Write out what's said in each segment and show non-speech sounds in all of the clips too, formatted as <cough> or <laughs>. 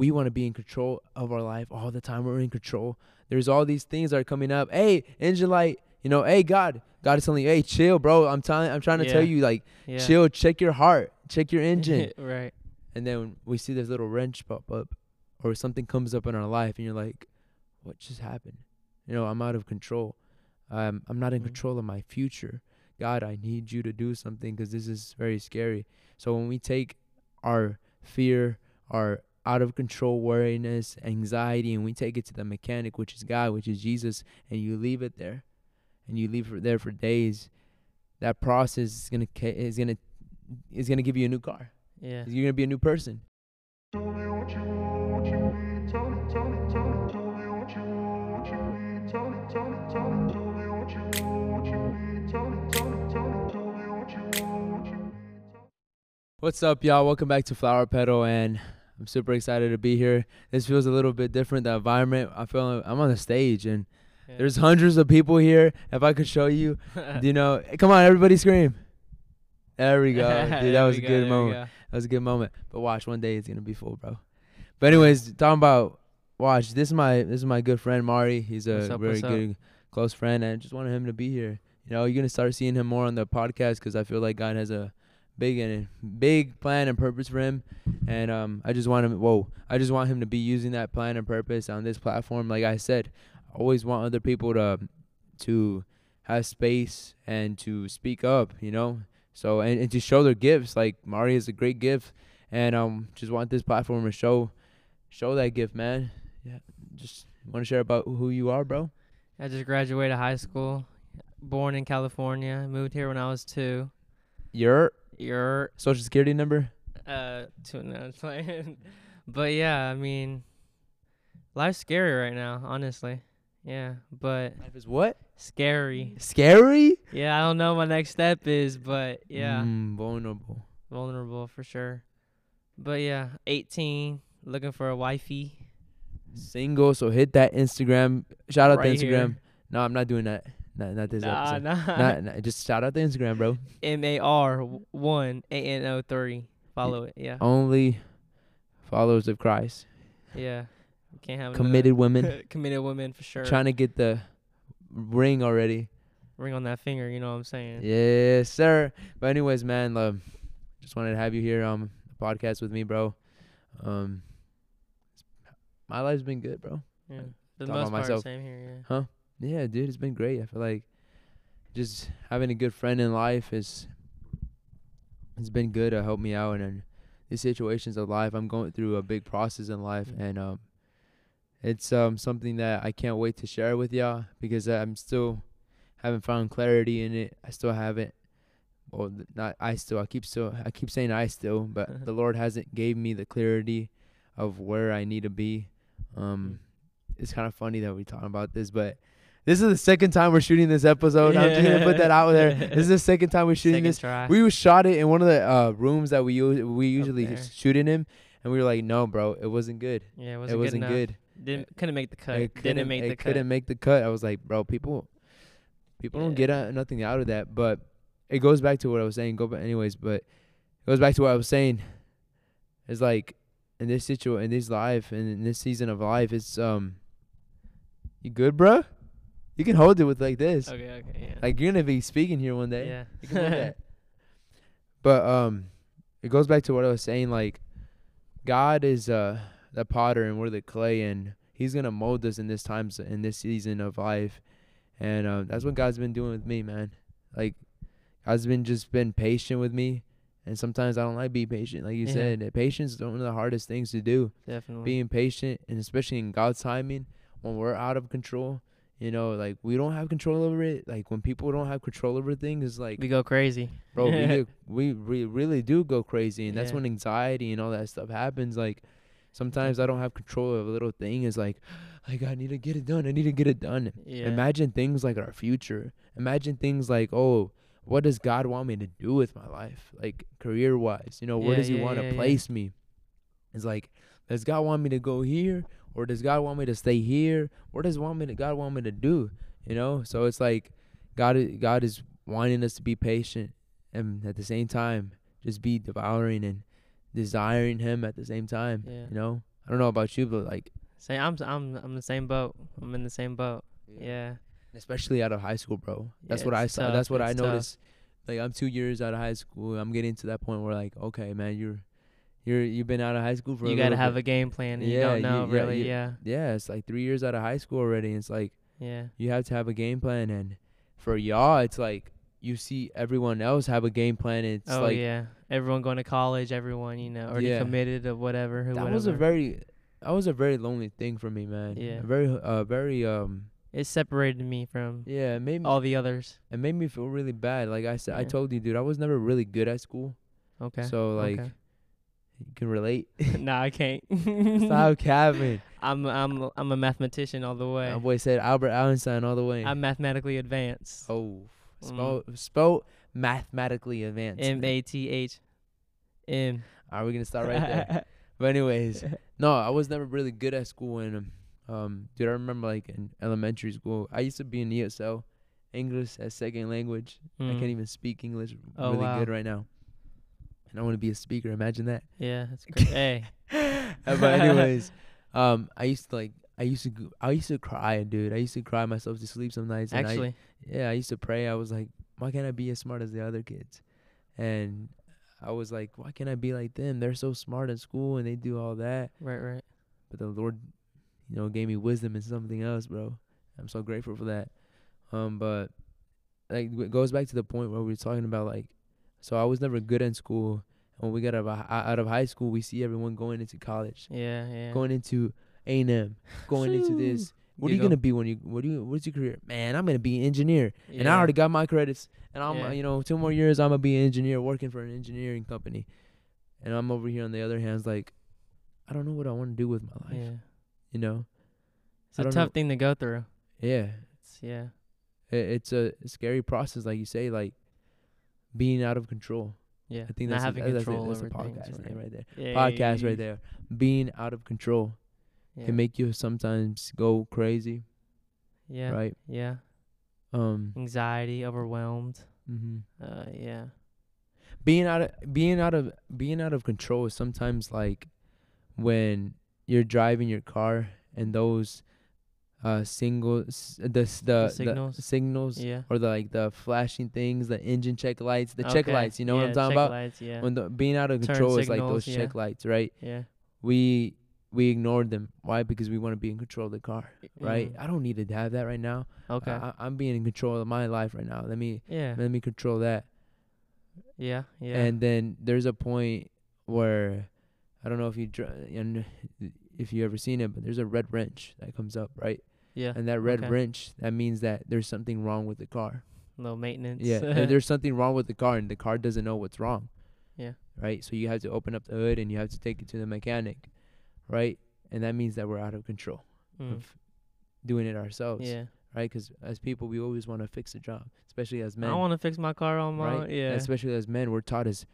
we want to be in control of our life all the time. We're in control. There's all these things that are coming up. Hey, engine light. You know, hey God, God is telling you, hey, chill, bro. I'm telling, I'm trying to tell you, like, Yeah. chill. Check your heart. Check your <laughs> engine. right. and then we see this little wrench pop up, or something comes up in our life, and you're like, what just happened? You know, I'm out of control. Um, I'm not in Mhm. control of my future. God, I need you to do something because this is very scary. So when we take our fear, our out of control worriness, anxiety, and we take it to the mechanic, which is God, which is Jesus, and you leave it there, and you leave it there for days, that process is gonna is gonna is gonna give you a new car. Yeah. You're gonna be a new person. What's up, y'all? Welcome back to Flower Petal, and I'm super excited to be here. This feels a little bit different. The environment, I feel like I'm on the stage, and yeah. there's hundreds of people here. If I could show you, <laughs> you know, eh, come on, everybody scream. There we go, <laughs> dude. That was a go, good moment. go. That was a good moment. But watch, one day it's gonna be full, bro. But anyways, talking about watch. This is my this is my good friend Mari. He's a What's up, very good close friend, and I just wanted him to be here. You know, you're gonna start seeing him more on the podcast because I feel like God has a big and big plan and purpose for him, and um, I just want him. Whoa, I just want him to be using that plan and purpose on this platform. Like I said, I always want other people to to have space and to speak up. You know, so and, and to show their gifts. Like Mari is a great gift, and um, just want this platform to show show that gift, man. Yeah, just want to share about who you are, bro. I just graduated high school. Born in California. Moved here when I was two. Your social security number. uh two no, <laughs> but yeah, I mean, life's scary right now. Honestly. Yeah, but Life is what? scary. Scary. Yeah, I don't know what my next step is, but yeah, Mm, vulnerable. vulnerable for sure. But yeah, 18, looking for a wifey. Single. So hit that Instagram. Shout out Right the Instagram. here. No, I'm not doing that. Not not this Nah, episode. nah. Not, not- just shout out the Instagram, bro. M A R one A N O three. Follow it. Yeah. Only followers of Christ. Yeah. Can't have Committed women. <laughs> committed women for sure. Trying to get the ring already. Ring on that finger. You know what I'm saying? Yes, sir. But anyways, man, love. Just wanted to have you here on the podcast with me, bro. Um, my life's been good, bro. Yeah. The Talking most about part, myself. same here. Yeah. Yeah, dude, it's been great. I feel like just having a good friend in life is it's been good to help me out and in these situations of life. I'm going through a big process in life Mhm. and um it's um something that I can't wait to share with y'all because I'm still haven't found clarity in it. I still haven't well not I still I keep still I keep saying I still, but <laughs> the Lord hasn't gave me the clarity of where I need to be. Um it's kind of funny that we're talking about this, but this is the second time we're shooting this episode. I'm just gonna put that out there. This is the <laughs> second time we're shooting Second this. try. We shot it in one of the uh, rooms that we we usually shoot in him, and we were like, no, bro, it wasn't good. yeah, it It wasn't, wasn't, good. good. Didn't couldn't make the cut. It Didn't couldn't- make the cut. couldn't make the cut. I was like, bro, people, people don't get Yeah. out, nothing out of that. But it goes back to what I was saying. Go back, anyways. But it goes back to what I was saying. It's like in this situation, in this life, and in this season of life, it's um, you good, bro? You can hold it with like this. Okay. Okay. Yeah. Like you're gonna be speaking here one day. yeah. You can that. <laughs> But um, it goes back to what I was saying. Like, God is uh the potter and we're the clay, and He's gonna mold us in this times in this season of life, and um, that's what God's been doing with me, man. Like, God's been just been patient with me, and sometimes I don't like being patient. Like you Yeah. said, patience is one of the hardest things to do. Definitely. Being patient, and especially in God's timing, when we're out of control. You know, like we don't have control over it. Like when people don't have control over things, it's like we go crazy. bro we, <laughs> get, we really do go crazy and that's Yeah. when anxiety and all that stuff happens like sometimes i don't have control of a little thing it's like <gasps> like i need to get it done i need to get it done Yeah. imagine things like our future imagine things like oh what does god want me to do with my life like career wise you know where Yeah, does he want to place me it's like does god want me to go here or does god want me to stay here what does want me to god want me to do you know so it's like god i- god is wanting us to be patient and at the same time just be devouring and desiring him at the same time Yeah. you know I don't know about you, but like Say I'm I'm I'm the same boat. I'm in the same boat. Yeah. especially out of high school, bro. That's Yeah, what I saw. tough, That's what I it's tough. noticed. Like I'm two years out of high school. I'm getting to that point where like, okay, man, you're you're you've been out of high school for You a gotta have bit. a game plan, and you don't you- know yeah, really. you- yeah. yeah. It's like three years out of high school already. And it's like Yeah. you have to have a game plan, and for y'all, it's like you see everyone else have a game plan. And it's oh like yeah. Everyone going to college. Everyone you know already Yeah. committed or whatever. That whatever. was a very that was a very lonely thing for me, man. Yeah. A very uh very um it separated me from yeah, it made me, all the others. it made me feel really bad. Like I said, I told you, dude, I was never really good at school. Okay. So like okay. You can relate. <laughs> nah, I can't. Stop <laughs> capping. I'm I'm I'm a mathematician all the way. My boy said Albert Einstein all the way. I'm mathematically advanced. oh, Mm. spell spell mathematically advanced. M A T H M. Are we gonna start right there? <laughs> but anyways, no, I was never really good at school. And um, dude, I remember like in elementary school, I used to be in ESL, English as second language. I Mm. can't even speak English Oh, really wow. good right now. And I want to be a speaker. Imagine that. Yeah, that's <laughs> great. hey. Uh, but anyways, <laughs> um, I used to like. I used to, go- I used to cry, dude. I used to cry myself to sleep some nights. And I, Actually, yeah, I used to pray. I was like, why can't I be as smart as the other kids? And I was like, why can't I be like them? They're so smart at school and they do all that. right, right. But the Lord, you know, gave me wisdom and something else, bro. I'm so grateful for that. Um, but like it goes back to the point where we were talking about like, so I was never good in school. And when we got out of, out of high school, we see everyone going into college, Yeah, yeah. going into A and M, going into this. What are you Giggle. gonna be when you? What do you? What's your career? Man, I'm gonna be an engineer, and I already got my credits. And I'm, Yeah. you know, two more years, I'm gonna be an engineer working for an engineering company. And I'm over here on the other hand, like, I don't know what I want to do with my life. Yeah. You know? It's I a tough know. thing to go through. Yeah, It's, yeah. it, it's a scary process, like you say, like being out of control. Yeah. I think Not that's having a, that's a- control that's a, over things. podcast right. name right there. Yeah, podcast right there. Being out of control Yeah. can make you sometimes go crazy, yeah. right? Yeah. Um, Anxiety, overwhelmed. Mm-hmm. Uh, yeah. being out of being out of being out of control is sometimes like when you're driving your car and those uh singles the the, the signals? signals Yeah. or the like the flashing things the engine check lights the check lights you know what i'm talking about Lights, yeah. when the being out of Turn control is like those yeah. check lights right yeah. we we ignored them why because we want to be in control of the car right Mm. i don't need to have that right now Okay. I, i'm being in control of my life right now let me yeah. let me control that Yeah. Yeah. and then there's a point where I don't know if you dr- and if you ever seen it, but there's a red wrench that comes up, right? Yeah. And that red Okay. wrench that means that there's something wrong with the car. Low maintenance. Yeah, <laughs> and there's something wrong with the car, and the car doesn't know what's wrong. Yeah. Right. So you have to open up the hood and you have to take it to the mechanic, right? And that means that we're out of control Mm. of doing it ourselves, Yeah. right? Because as people, we always want to fix the job, especially as men. I want to fix my car on my. right? Yeah. Especially as men, we're taught as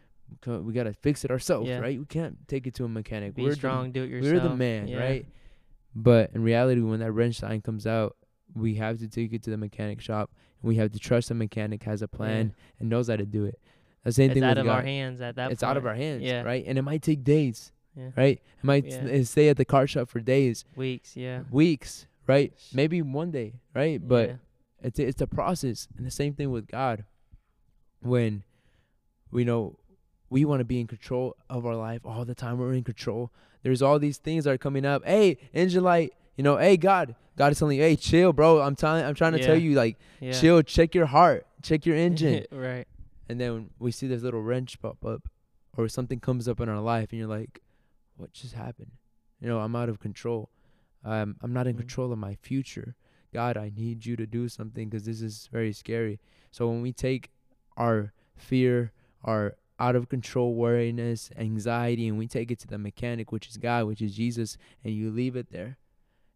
we gotta fix it ourselves, Yeah. right? We can't take it to a mechanic. Be we're strong. do it The, yourself. we're the man, yeah. right? But in reality, when that wrench sign comes out, we have to take it to the mechanic shop, and we have to trust the mechanic has a plan and knows how to do it. The same It's thing out of God. our hands at that. it's out of our hands, Yeah. right? And it might take days, Yeah. right? It might Yeah. stay at the car shop for days, Weeks. Yeah. weeks, right? Maybe one day, right? But yeah. it's it's a process, and the same thing with God. When we know we want to be in control of our life all the time, we're in control. There's all these things that are coming up. Hey, engine light. You know, hey God, God is telling you, hey, chill, bro. I'm telling, I'm trying to tell you, like, yeah. chill. Check your heart, check your <laughs> engine. right. and then we see this little wrench pop up, or something comes up in our life, and you're like, what just happened? You know, I'm out of control. Um, I'm not in Mhm. control of my future. God, I need you to do something because this is very scary. So when we take our fear, our out of control worriness, anxiety, and we take it to the mechanic, which is God, which is Jesus, and you leave it there,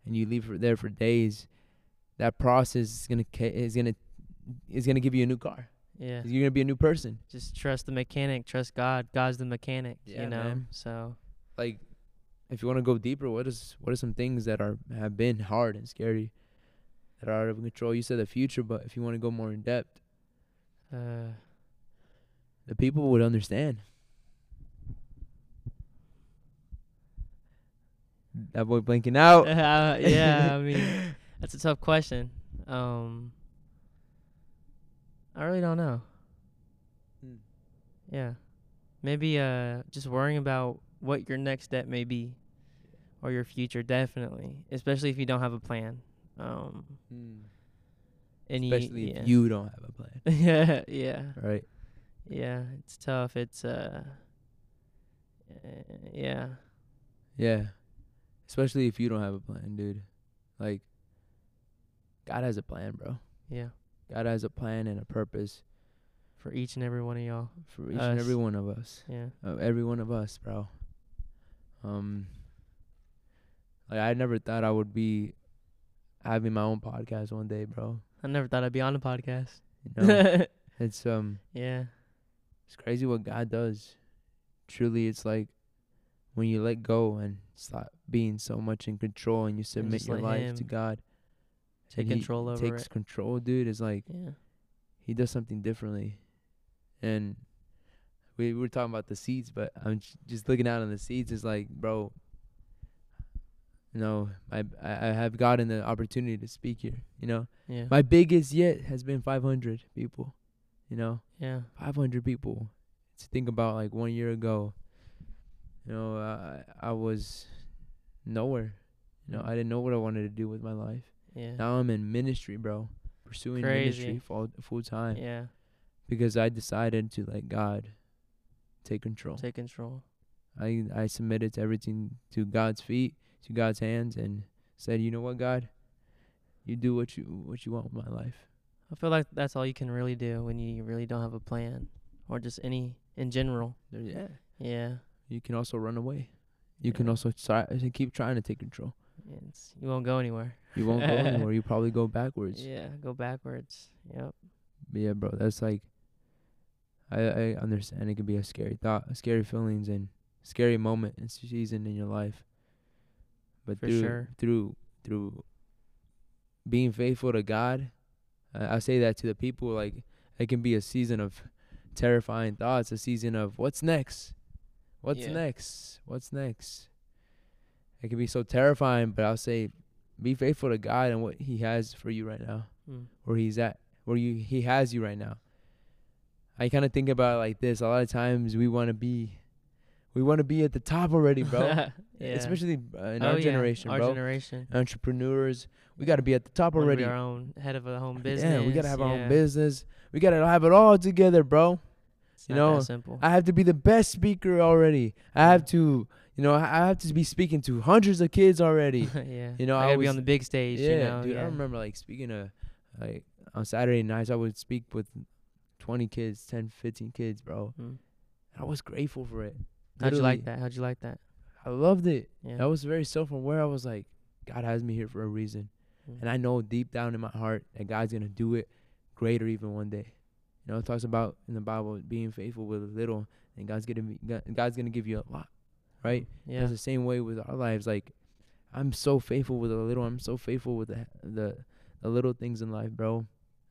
and you leave it there for days, that process is gonna is gonna is gonna give you a new car. Yeah. You're gonna be a new person. Just trust the mechanic. Trust God. God's the mechanic. Yeah, you know. man. So. like if you want to go deeper what is what are some things that are have been hard and scary that are out of control you said the future but if you want to go more in depth Uh. The people would understand that boy blinking out. <laughs> Uh, yeah, I <laughs> mean, that's a tough question. Um, I really don't know. Hmm. Yeah, maybe uh, just worrying about what your next step may be, or your future. Definitely, especially if you don't have a plan. Um, and you- Especially yeah. if you don't have a plan, <laughs> yeah, yeah, right? Yeah. It's tough. It's uh, uh, yeah, Yeah. Especially if you don't have a plan, dude. Like, God has a plan, bro. yeah. God has a plan and a purpose For each and every one of y'all. for each and every one of us. Yeah. Of every one of us, bro. Um, like I never thought I would be having my own podcast one day, bro. I never thought I'd be on a podcast. You know, <laughs> it's um, yeah. It's crazy what God does. Truly, it's like when you let go and stop being so much in control and you submit just your life to God. Take control over takes it. control, dude. It's like Yeah. he does something differently. And we were talking about the seeds, but I'm just looking out on the seeds. It's like, bro, you know, I I I have gotten the opportunity to speak here. You know, Yeah. my biggest yet has been 500 people. You know, yeah. 500 people. To think about like one year ago, you know, I I was nowhere. You know, I didn't know what I wanted to do with my life. Yeah. Now I'm in ministry, bro, pursuing Crazy. ministry full full time yeah. because I decided to let God take control. Take control. I I submitted to everything to God's feet, to God's hands, and said, you know what, God, you do what you what you want with my life. I feel like that's all you can really do when you really don't have a plan or just any in general. Yeah, Yeah. you can also run away. You can also try to keep trying to take control. It's, you won't go anywhere. You won't go <laughs> anywhere. You probably go backwards. Yeah. Go backwards. Yep. But yeah, bro, that's like I I understand it can be a scary thought, scary feelings and scary moment and season in your life. But For through sure. through through being faithful to God, I, say that to the people like it can be a season of terrifying thoughts, a season of what's next? What's Yeah. next? What's next? It can be so terrifying, but I'll say be faithful to God and what he has for you right now Mm. where he's at, where you he has you right now. I kind of think about it like this. A lot of times we want to be, we want to be at the top already, bro. <laughs> yeah. Especially uh, in Oh, our yeah, generation, Our bro. generation. Entrepreneurs, we got to be at the top Wanna already. Our own head of a home business. Yeah, we gotta have our own business. We gotta have it all together, bro. It's you know. I have to be the best speaker already. I have to, you know, I I have to be speaking to hundreds of kids already. <laughs> yeah. you know, I I gotta be on the big stage. yeah, you know? dude. yeah. I remember like speaking to, like on Saturday nights, I would speak with 20 kids, 10, 15 kids, bro. Mm. I was grateful for it. How'd you like that? How'd you like that? I loved it. Yeah. That was very self-aware. I was like, God has me here for a reason, Mm. and I know deep down in my heart that God's gonna do it greater even one day. You know, it talks about in the Bible being faithful with a little, and God's gonna God's gonna give you a lot, right? Yeah. It's the same way with our lives. Like, I'm so faithful with a little. I'm so faithful with the the, the little things in life, bro.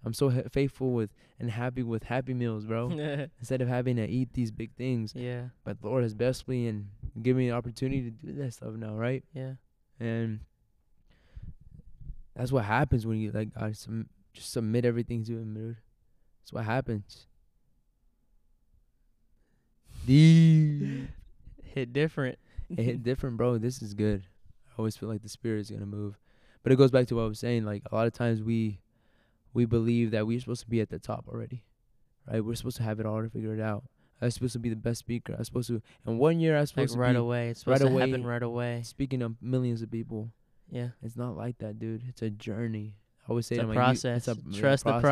I'm so ha- faithful with and happy with happy meals, bro. <laughs> Instead of having to eat these big things, yeah. but the Lord has blessed me and given me the opportunity to do that stuff now, right? Yeah. And that's what happens when you like God sum- just submit everything to Him, dude. That's what happens. <laughs> <laughs> Hit different. it hit different, bro. This is good. I always feel like the spirit is gonna move, but it goes back to what I was saying. Like a lot of times we we believe that we're supposed to be at the top already, right? We're supposed to have it all figured out. I'm supposed to be the best speaker. I'm supposed to. And one year I was Like supposed right to away. It's right supposed to away. happen right away. speaking to millions of people. Yeah. It's not like that, dude. It's a journey. I always say It's to a process. it's a yeah, Trust the process.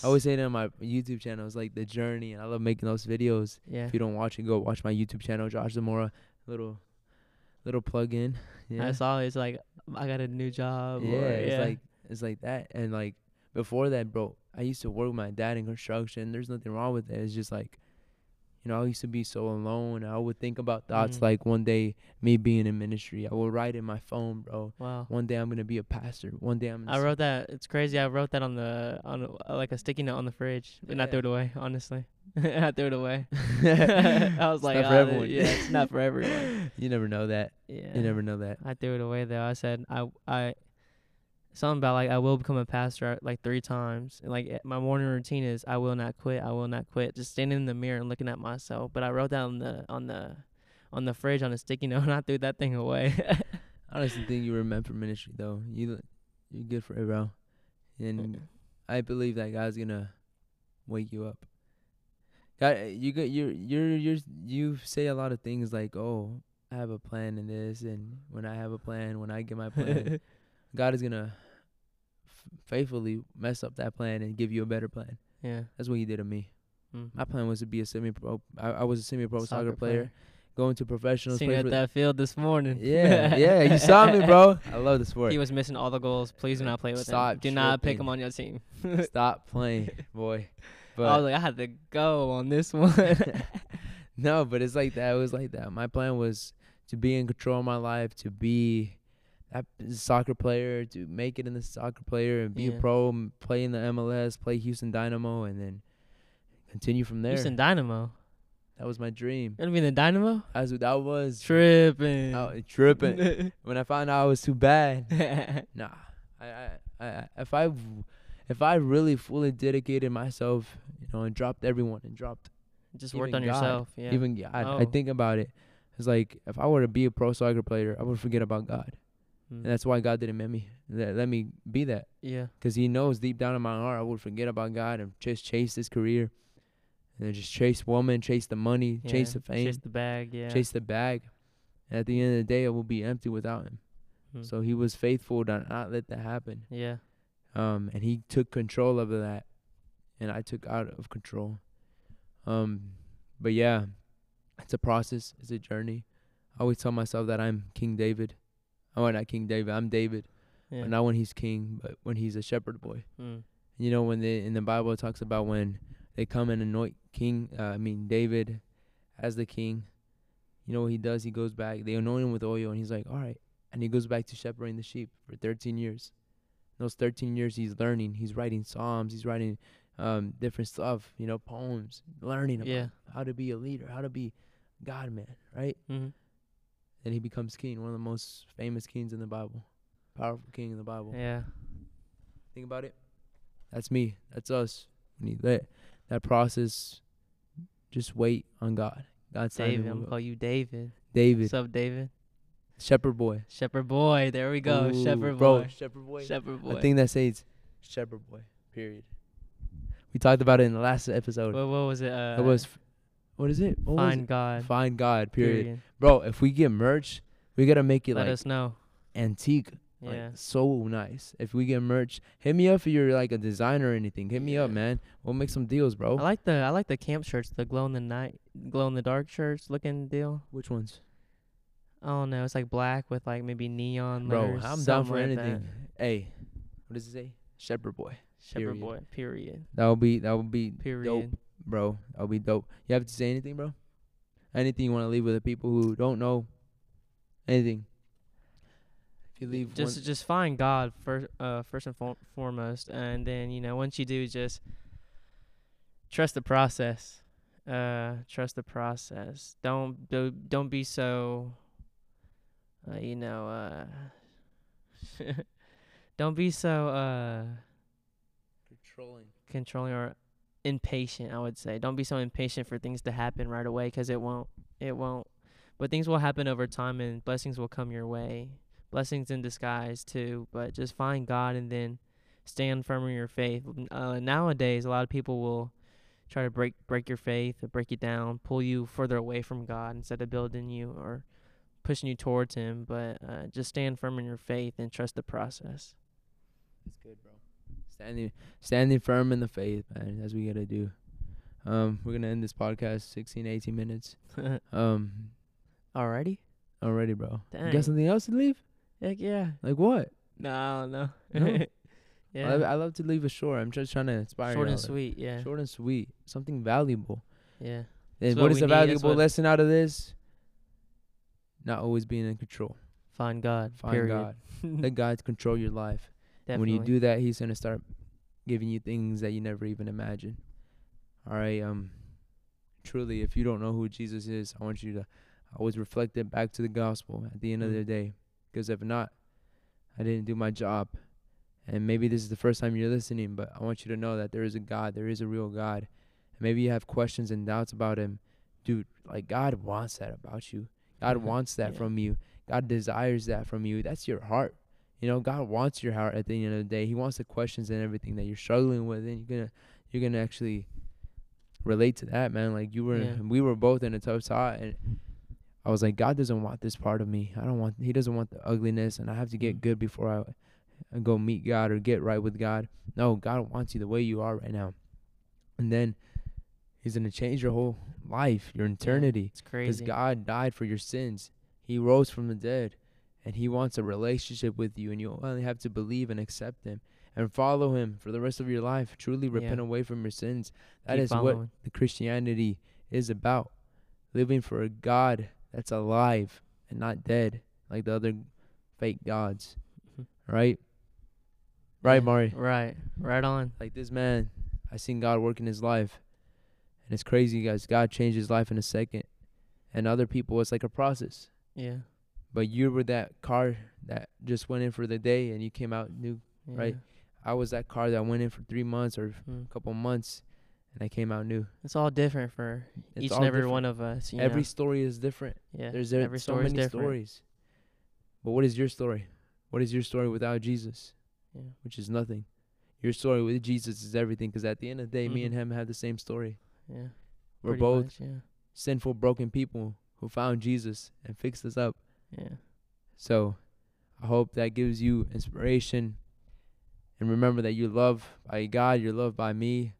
process. I always say that on my YouTube channel. It's like the journey, and I love making those videos. Yeah. If you don't watch it, go watch my YouTube channel, Josh Zamora. Little, little plug in. <laughs> Yeah. I saw it's like I got a new job. yeah, or, it's like it's like that. And like before that, bro, I used to work with my dad in construction. There's nothing wrong with that. It's just like, You know, I used to be so alone. I would think about thoughts Mhm. like one day me being in ministry. I will write in my phone, bro. Wow. One day I'm gonna be a pastor. One day I'm. I wrote that. It's crazy. I wrote that on the on a- uh, like a sticky note on the fridge, and I threw it away. Honestly, <laughs> I threw it away. <laughs> I was like, not for "Ah, everyone. Yeah, it's not for everyone. <laughs> you never know that. Yeah. You never know that. I threw it away though. I said I I something about like I will become a pastor uh, like three times. And like eh, my morning routine is I will not quit. I will not quit. Just standing in the mirror and looking at myself. But I wrote that on the on the on the fridge on a sticky <laughs> note and I threw that thing away. <laughs> I honestly think you were meant for ministry, though. You, you're good for it, bro. And I believe that God's gonna wake you up. God, you got you're you're you're you say a lot of things like, "Oh, I have a plan in this," and when I have a plan, when I get my plan, <laughs> God is gonna faithfully mess up that plan and give you a better plan. yeah. That's what He did to me. Mm. My plan was to be a semi-pro. I, I was a semi-pro soccer, Soccer player, player. going to professional. Seen you at that field this morning. yeah, <laughs> yeah. You saw me, bro. <laughs> I love the sport. He was missing all the goals. Please do not play with Stop him. Do not pick him on your team. <laughs> Stop playing, boy. But I was like, I had to go on this one. no, but it's like that. It was like that. My plan was to be in control of my life, to be soccer player, to make it in the soccer player and be Yeah. a pro, play in the MLS, play Houston Dynamo, and then continue from there. Houston Dynamo. that was my dream. Gonna be in the Dynamo? As that was Tripping. I tripping. <laughs> when I found out I was too bad, <laughs> nah. I, I, I, if I, if I really fully dedicated myself, you know, and dropped everyone and dropped Just worked on God, yourself. Yeah. even God, oh. I think about it. It's like if I were to be a pro soccer player, I would forget about God, Mm. and that's why God didn't let me let, let me be that, yeah. because He knows deep down in my heart I would forget about God and just chase this career, and then just chase woman, chase the money, chase the fame, Chase the bag. Yeah. chase the bag. And at the end of the day, I will be empty without Him. Mm. So He was faithful to not let that happen. yeah. um, and he took control of that, and I took out of control. Um, but yeah, it's a process, it's a journey. I always tell myself that I'm King David. Oh, not King David. I'm David, Yeah. but not when he's king, but when he's a shepherd boy. Mm. You know, when they in the Bible it talks about when they come and anoint King, uh, I mean David, as the king. You know what he does? He goes back. They anoint him with oil, and he's like, "All right," and he goes back to shepherding the sheep for 13 years. Those 13 years, he's learning. He's writing psalms. He's writing um, different stuff. You know, poems. Learning about Yeah. how to be a leader, how to be God man, right? Mm-hmm. And he becomes king, one of the most famous kings in the Bible, powerful king in the Bible. Yeah. Think about it. That's me. That's us. We need that that process. Just wait on God. God's timing David. I'm gonna call you David. David, What's up, David? shepherd boy. Shepherd boy. There we go. Ooh, Shepherd bro, boy. shepherd boy. Shepherd boy. I think that says shepherd boy. Period. We talked about it in the last episode. What, what was it? Uh, it was, what is it? What was find it? God. Find God. Period. Bro, if we get merch, we gotta make it Let like us know. antique. Yeah. Like so nice. If we get merch, hit me up if you're like a designer or anything. Hit me up, man. We'll make some deals, bro. I like the I like the camp shirts, the glow in the night, glow in the dark shirts looking deal. Which ones? I don't know. It's like black with like maybe neon Bro, letters. I'm down for like that. anything. Hey, what does it say? Shepherd boy. Shepherd Period. boy. Period. That would be that would be Period. dope, bro. That'll be dope. You have to say anything, bro? Anything you want to leave with the people who don't know anything? If you leave just one, just find God first, uh, first and for- foremost, and then you know once you do, just trust the process. Uh, trust the process. Don't do, don't be so. Uh, you know. Uh, <laughs> don't be so. Uh, controlling. controlling or impatient i would say. Don't be so impatient for things to happen right away 'cause it won't it won't. But things will happen over time and blessings will come your way. Blessings in disguise too but just find god and then stand firm in your faith. Uh, nowadays a lot of people will try to break break your faith break you down pull you further away from god instead of building you or pushing you towards him but uh, just stand firm in your faith and trust the process. That's good, bro. Standing standing firm in the faith, man. That's what we gotta do. Um, we're gonna end this podcast 16, 18 minutes. <laughs> Um, alrighty already, bro. You got something else to leave? heck yeah Like what? No, I don't know. No? <laughs> yeah. I, I love to leave it short. I'm just trying to inspire. Short and sweet. Yeah. Short and sweet. Something valuable. Yeah. And what what is the valuable what- lesson out of this? Not always being in control. Find God. Find period. God. Let God control your life. Definitely. when you do that, He's gonna start giving you things that you never even imagined. All right. Um. Truly, if you don't know who Jesus is, I want you to always reflect it back to the gospel at the end of Mm. the day. Because if not, I didn't do my job. And maybe this is the first time you're listening, but I want you to know that there is a God. There is a real God. And maybe you have questions and doubts about Him. Dude, like God wants that about you. God Mhm. wants that Yeah. from you. God desires that from you. That's your heart. You know, God wants your heart at the end of the day. He wants the questions and everything that you're struggling with, and you're gonna you're gonna actually relate to that, man. Like you were, Yeah. we were both in a tough spot, and I was like, God doesn't want this part of me. I don't want. He doesn't want the ugliness, and I have to get Mm. good before I, I go meet God or get right with God. No, God wants you the way you are right now, and then He's gonna change your whole life, your eternity. It's crazy. Because. God died for your sins. He rose from the dead. And He wants a relationship with you. And you only have to believe and accept Him and follow Him for the rest of your life. Truly repent Yeah. away from your sins. That Keep is what the Christianity is about. Living for a God that's alive and not dead like the other fake gods. Mhm. Right? Right, Yeah. Mari? Right. Right on. Like this man, I seen God work in his life. And it's crazy, guys. God changed his life in a second. And other people, it's like a process. Yeah. But you were that car that just went in for the day and you came out new. yeah. Right. I was that car that went in for three months or Mm. a couple months and I came out new. It's all different for It's each and every different. one of us. You Every know? story is different. yeah. There's there every so story many different. stories. But what is your story? What is your story without Jesus? Yeah. Which is nothing. Your story with Jesus is everything because at the end of the day, me Mhm. and him have the same story. Yeah. We're pretty both much, yeah. sinful, broken people who found Jesus and fixed us up. Yeah. So I hope that gives you inspiration. And remember that you're loved by God, you're loved by me,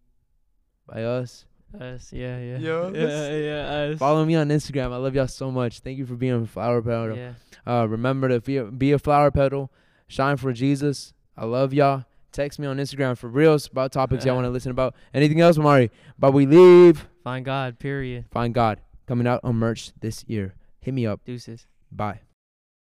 by us. Us. Yeah. Yeah. Yo, yeah. Yeah. Us. Follow me on Instagram. I love y'all so much. Thank you for being a flower petal. Yeah. Uh, remember to be a, be a flower petal. Shine for Jesus. I love y'all. Text me on Instagram for reals about topics y'all <laughs> want to listen about. Anything else, Mari? But we leave. Find God. Period. Find God coming out on merch this year. Hit me up. Deuces. Bye.